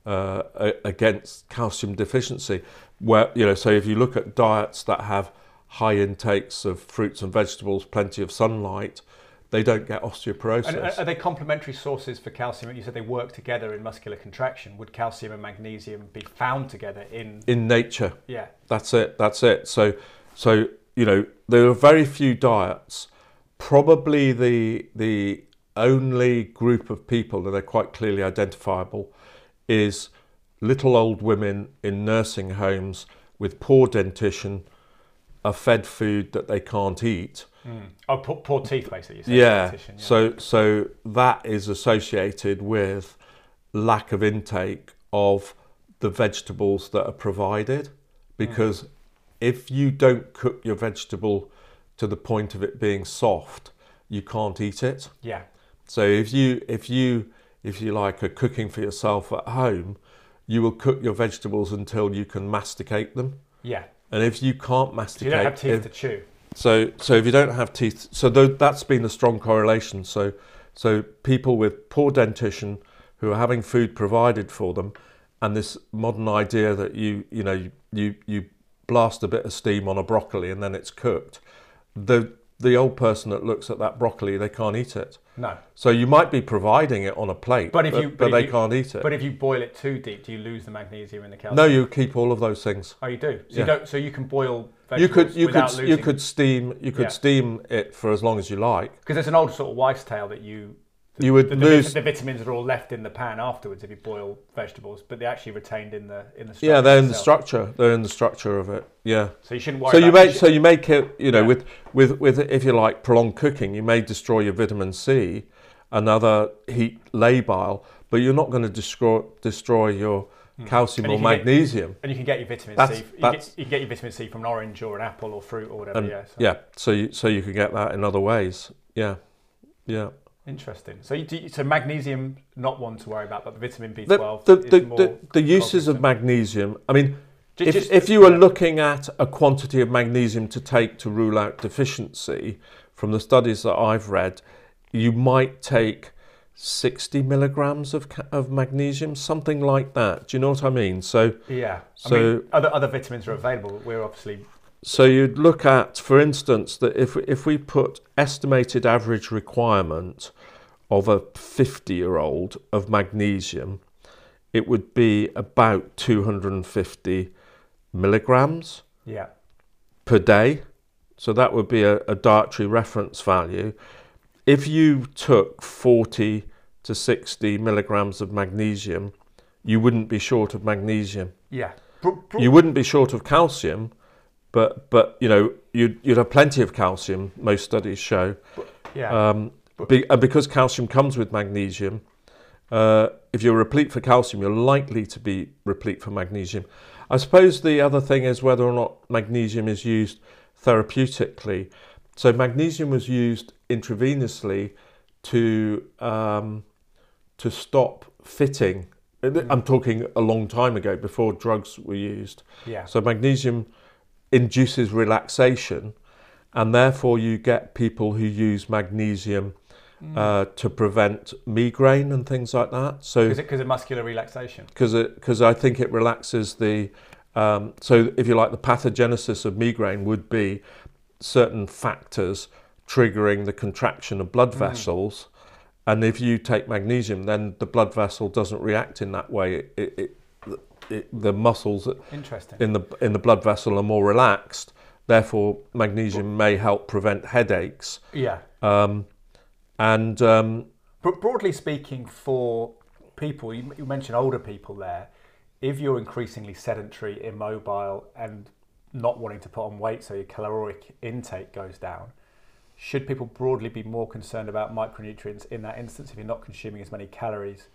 uh, against calcium deficiency. Where you know, so if you look at diets that have high intakes of fruits and vegetables, plenty of sunlight, they don't get osteoporosis. And are are they complementary sources for calcium? You said they work together in muscular contraction. Would calcium and magnesium be found together in? in nature. Yeah. That's it. That's it. So, so you know, there are very few diets. Probably the the only group of people that are quite clearly identifiable is little old women in nursing homes with poor dentition, are fed food that they can't eat. Mm. Oh, poor, poor teeth, basically. Yeah. yeah. So so that is associated with lack of intake of the vegetables that are provided because if you don't cook your vegetable to the point of it being soft, you can't eat it. yeah. So if you if you if you like are cooking for yourself at home, you will cook your vegetables until you can masticate them. Yeah. And if you can't So masticate you don't have teeth if- to chew. so, so if you don't have teeth, so tho- that's been a strong correlation. So, so people with poor dentition who are having food provided for them, and this modern idea that you, you know, you, you, you blast a bit of steam on a broccoli and then it's cooked. The the old person that looks at that broccoli, they can't eat it. No. So you might be providing it on a plate, But if you- but but if they you- can't eat it. But if you boil it too deep, do you lose the magnesium and the calcium? no, you keep all of those things. Oh, you do. So Yeah. you don't. So you can boil You could you could losing. you could steam you could Yeah. steam it for as long as you like. because there's an old sort of wives' tale that you You would the, the, lose the vitamins are all left in the pan afterwards if you boil vegetables, but they're actually retained in the in the structure Yeah, they're in the structure. They're in the structure of it. Yeah. So you shouldn't worry. So you make so you make it you know Yeah. with with with if you like prolonged cooking, you may destroy your vitamin C, another heat labile, but you're not going to destroy destroy your calcium Hmm. And or can get- magnesium. and you can get your vitamin That's- C. You, that's- get, you can get your vitamin C from an orange or an apple or fruit or whatever. And yeah. So yeah, so you so you can get that in other ways. Yeah, yeah. Interesting. So do so magnesium not one to worry about, but the vitamin B12 the, the, the, the uses of magnesium. I mean, Ju- if, just- if you were yeah. looking at a quantity of magnesium to take to rule out deficiency, from the studies that I've read, you might take 60 milligrams of, of magnesium, something like that. Do you know what I mean? So, Yeah. I So- mean, other other vitamins are available. We're obviously so you'd look at, for instance, that if, if we put estimated average requirement of a 50 year old of magnesium, it would be about 250 milligrams. yeah. per day. So that would be a, a dietary reference value. If you took 40 to 60 milligrams of magnesium, you wouldn't be short of magnesium. Yeah. Bro- bro- You wouldn't be short of calcium, but but you know you'd you'd have plenty of calcium. Most studies show, yeah. um, be, and because calcium comes with magnesium, uh, if you're replete for calcium, you're likely to be replete for magnesium. I suppose the other thing is whether or not magnesium is used therapeutically. So magnesium was used intravenously to um, to stop fitting. I'm talking a long time ago, before drugs were used. yeah. So magnesium induces relaxation, and therefore you get people who use magnesium uh, to prevent migraine and things like that. So because of muscular relaxation? because because I think it relaxes the um, so if you like the pathogenesis of migraine would be certain factors triggering the contraction of blood vessels and if you take magnesium then the blood vessel doesn't react in that way it, it, it, the muscles Interesting. in the in the blood vessel are more relaxed therefore magnesium may help prevent headaches yeah. um, and um, But broadly speaking, for people, you, you mentioned older people there, if you're increasingly sedentary, immobile, and not wanting to put on weight, so your caloric intake goes down, should people broadly be more concerned about micronutrients in that instance? If you're not consuming as many calories,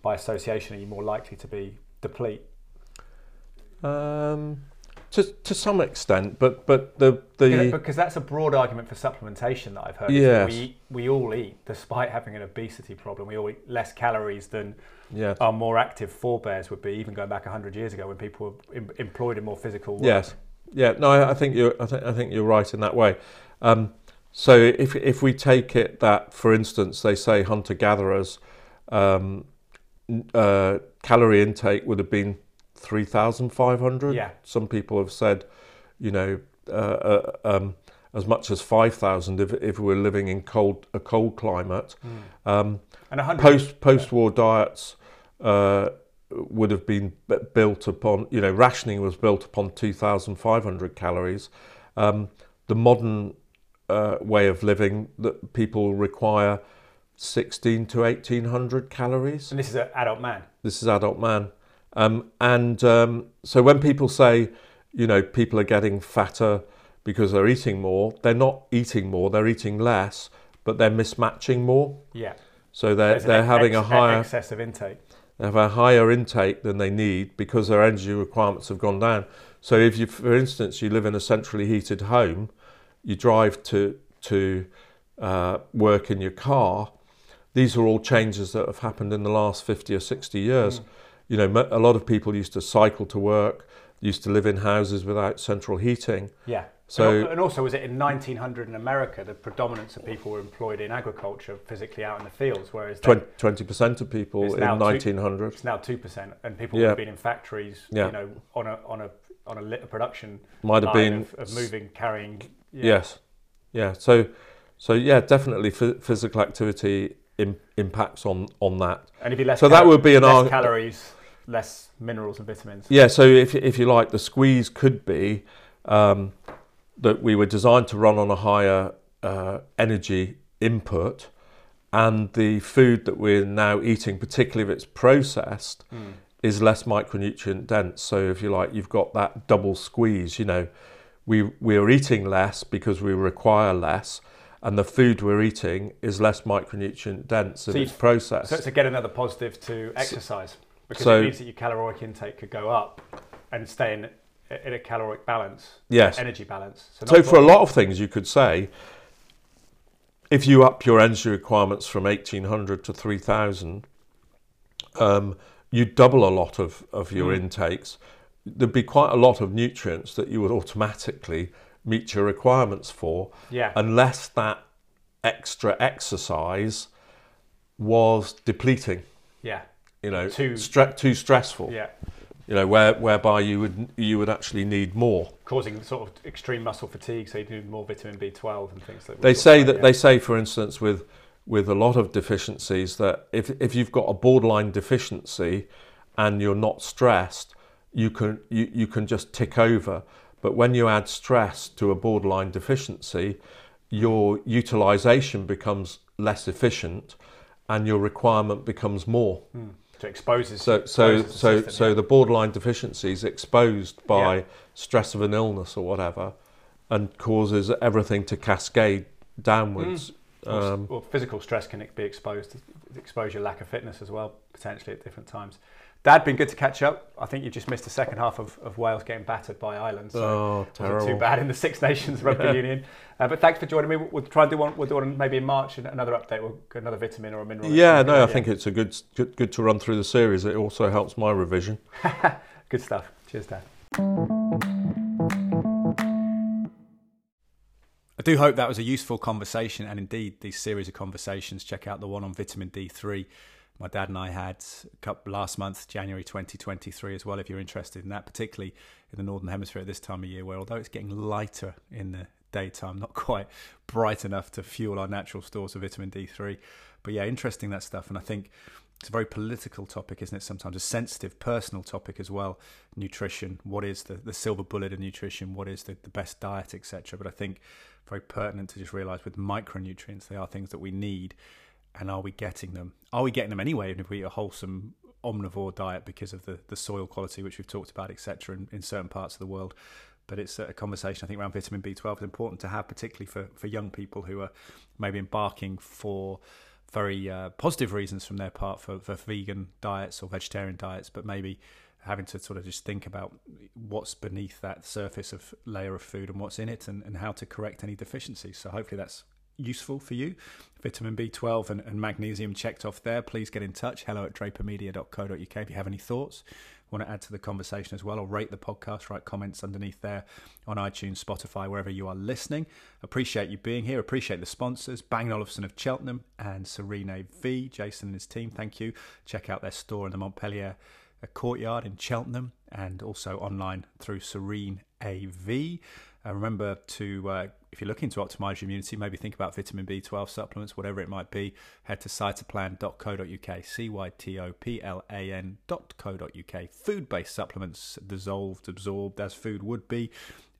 by association, are you more likely to be deplete? um, to to some extent but but the the Because, because that's a broad argument for supplementation that I've heard. Yes. We, eat- we all eat, despite having an obesity problem, we all eat less calories than yeah our more active forebears would be, even going back 100 years ago when people were em- employed in more physical work. Yes, yeah. No, I, I think you're. I think I think you're right in that way. Um, so if if we take it that, for instance, they say hunter gatherers, um, uh, calorie intake would have been three thousand five hundred. Yeah. Some people have said, you know, uh, uh, um, as much as five thousand if if we're living in cold a cold climate. Um, And 100 post post war diets uh, would have been built upon you know rationing was built upon 2,500 calories. Um, the modern uh, way of living that people require 16 to 1,800 calories. And this is an adult man. This is adult man, um, and um, so when people say you know people are getting fatter because they're eating more, they're not eating more, they're eating less, but they're mismatching more. Yeah. So they're There's they're ex- having a ex- higher excessive intake. they have a higher intake than they need because their energy requirements have gone down. So if you, for instance, you live in a centrally heated home, you drive to to uh, work in your car. These are all changes that have happened in the last fifty or sixty years. You know, a lot of people used to cycle to work, used to live in houses without central heating. Yeah. So- and, also, was it in 1900 in America, the predominance of people were employed in agriculture, physically out in the fields, whereas Twenty percent of people in now two- nineteen hundred. it's now two percent, and people Yeah. have been in factories, Yeah. you know, on a on a on a litter production Might have line been of, of moving, carrying. Yeah. Yes. Yeah. So, so yeah, definitely physical activity Im- impacts on on that. And if you less so cal- that would be an less calories, less minerals and vitamins. Yeah. So if if you like, the squeeze could be um, that we were designed to run on a higher uh, energy input, and the food that we're now eating, particularly if it's processed, mm. is less micronutrient dense. So if you like, you've got that double squeeze. You know, we we're eating less because we require less and the food we're eating is less micronutrient dense if so it's processed. So it's again another positive to exercise because so, it means that your caloric intake could go up and stay in, in a caloric balance, yes, energy balance. So, so for a lot of things, you could say if you up your energy requirements from 1800 to 3000, um, you double a lot of, of your mm. intakes. There'd be quite a lot of nutrients that you would automatically meet your requirements for, yeah. unless that extra exercise was depleting. Yeah. You know, too too stressful. Yeah. You know, where, whereby you would you would actually need more, causing sort of extreme muscle fatigue. So you need more vitamin B12 and things like that. They say that yeah. they say, for instance, with with a lot of deficiencies, that if if you've got a borderline deficiency and you're not stressed, you can you, you can just tick over. But when you add stress to a borderline deficiency, your utilization becomes less efficient and your requirement becomes more. Mm. So exposes. So so so system, so yeah. the borderline deficiency is exposed by yeah. stress of an illness or whatever, and causes everything to cascade downwards. Mm. Um, well, physical stress can be exposed, expose your lack of fitness as well potentially at different times. Dad, been good to catch up. I think you just missed the second half of, of Wales getting battered by Ireland. So oh, terrible. too bad in the Six Nations Rugby Union. Uh, but thanks for joining me. We'll try and do one. We'll do one maybe in March. And another update. We'll get another vitamin or a mineral. Yeah, no, I think it's a good, good good to run through the series. It also helps my revision. good stuff. Cheers, Dad. I do hope that was a useful conversation, and indeed, these series of conversations. Check out the one on vitamin D3 my dad and I had last month, January 2023, as well. If you're interested in that, particularly in the northern hemisphere at this time of year, where although it's getting lighter in the daytime, not quite bright enough to fuel our natural stores of vitamin D3. But yeah, interesting that stuff, and I think it's a very political topic, isn't it? Sometimes a sensitive, personal topic as well. Nutrition. What is the, the silver bullet of nutrition? What is the, the best diet, etc. But I think very pertinent to just realise with micronutrients, they are things that we need and are we getting them? Are we getting them anyway? If we eat a wholesome omnivore diet because of the, the soil quality, which we've talked about, etc., in, in certain parts of the world. But it's a conversation I think around vitamin B12 is important to have, particularly for, for young people who are maybe embarking for very uh, positive reasons from their part for, for vegan diets or vegetarian diets, but maybe having to sort of just think about what's beneath that surface of layer of food and what's in it and, and how to correct any deficiencies. So hopefully that's useful for you. Vitamin B12 and, and, magnesium checked off there. Please get in touch. Hello at drapermedia.co.uk if you have any thoughts, want to add to the conversation as well, or rate the podcast, write comments underneath there on iTunes, Spotify, wherever you are listening. Appreciate you being here. Appreciate the sponsors, Bang Olufsen of Cheltenham and Serene AV. Jason and his team, thank you. Check out their store in the Montpellier uh, courtyard in Cheltenham and also online through Serene AV. Uh, remember to, uh, if you're looking to optimize your immunity, maybe think about vitamin B12 supplements, whatever it might be. Head to cytoplan.co.uk, C Y T O P L A N.co.uk. Food based supplements dissolved, absorbed as food would be,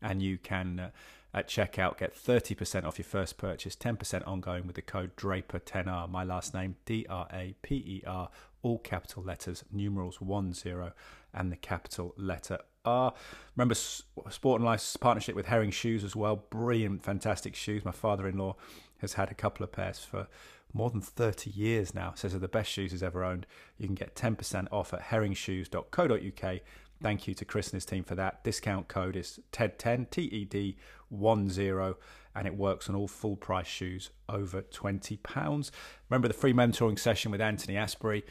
and you can. Uh, at checkout, get 30% off your first purchase, 10% ongoing with the code DRAPER10R. My last name, D R A P E R, all capital letters, numerals 10, and the capital letter R. Remember Sport and Life's partnership with Herring Shoes as well. Brilliant, fantastic shoes. My father in law has had a couple of pairs for more than 30 years now. Says they're the best shoes he's ever owned. You can get 10% off at herringshoes.co.uk. Thank you to Chris and his team for that. Discount code is TED10, T E D 10, and it works on all full price shoes over £20. Remember the free mentoring session with Anthony Asprey.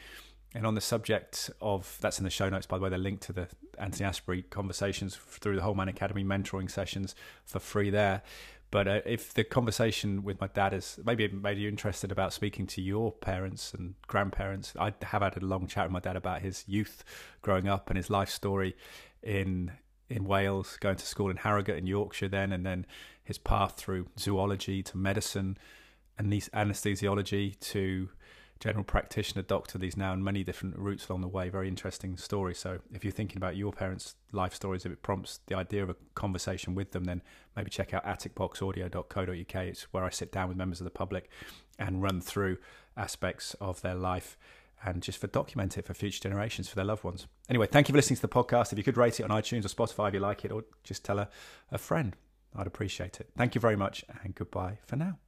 And on the subject of that's in the show notes, by the way, the link to the Anthony Asprey conversations through the Whole Man Academy mentoring sessions for free there. But uh, if the conversation with my dad has maybe made you interested about speaking to your parents and grandparents, I have had a long chat with my dad about his youth growing up and his life story in in Wales, going to school in Harrogate in Yorkshire, then and then his path through zoology to medicine, and anesthesiology to general practitioner, doctor. These now and many different routes along the way. Very interesting story. So if you're thinking about your parents' life stories, if it prompts the idea of a conversation with them, then maybe check out atticboxaudio.co.uk. It's where I sit down with members of the public and run through aspects of their life and just for document it for future generations for their loved ones. Anyway, thank you for listening to the podcast. If you could rate it on iTunes or Spotify if you like it, or just tell a, a friend, I'd appreciate it. Thank you very much, and goodbye for now.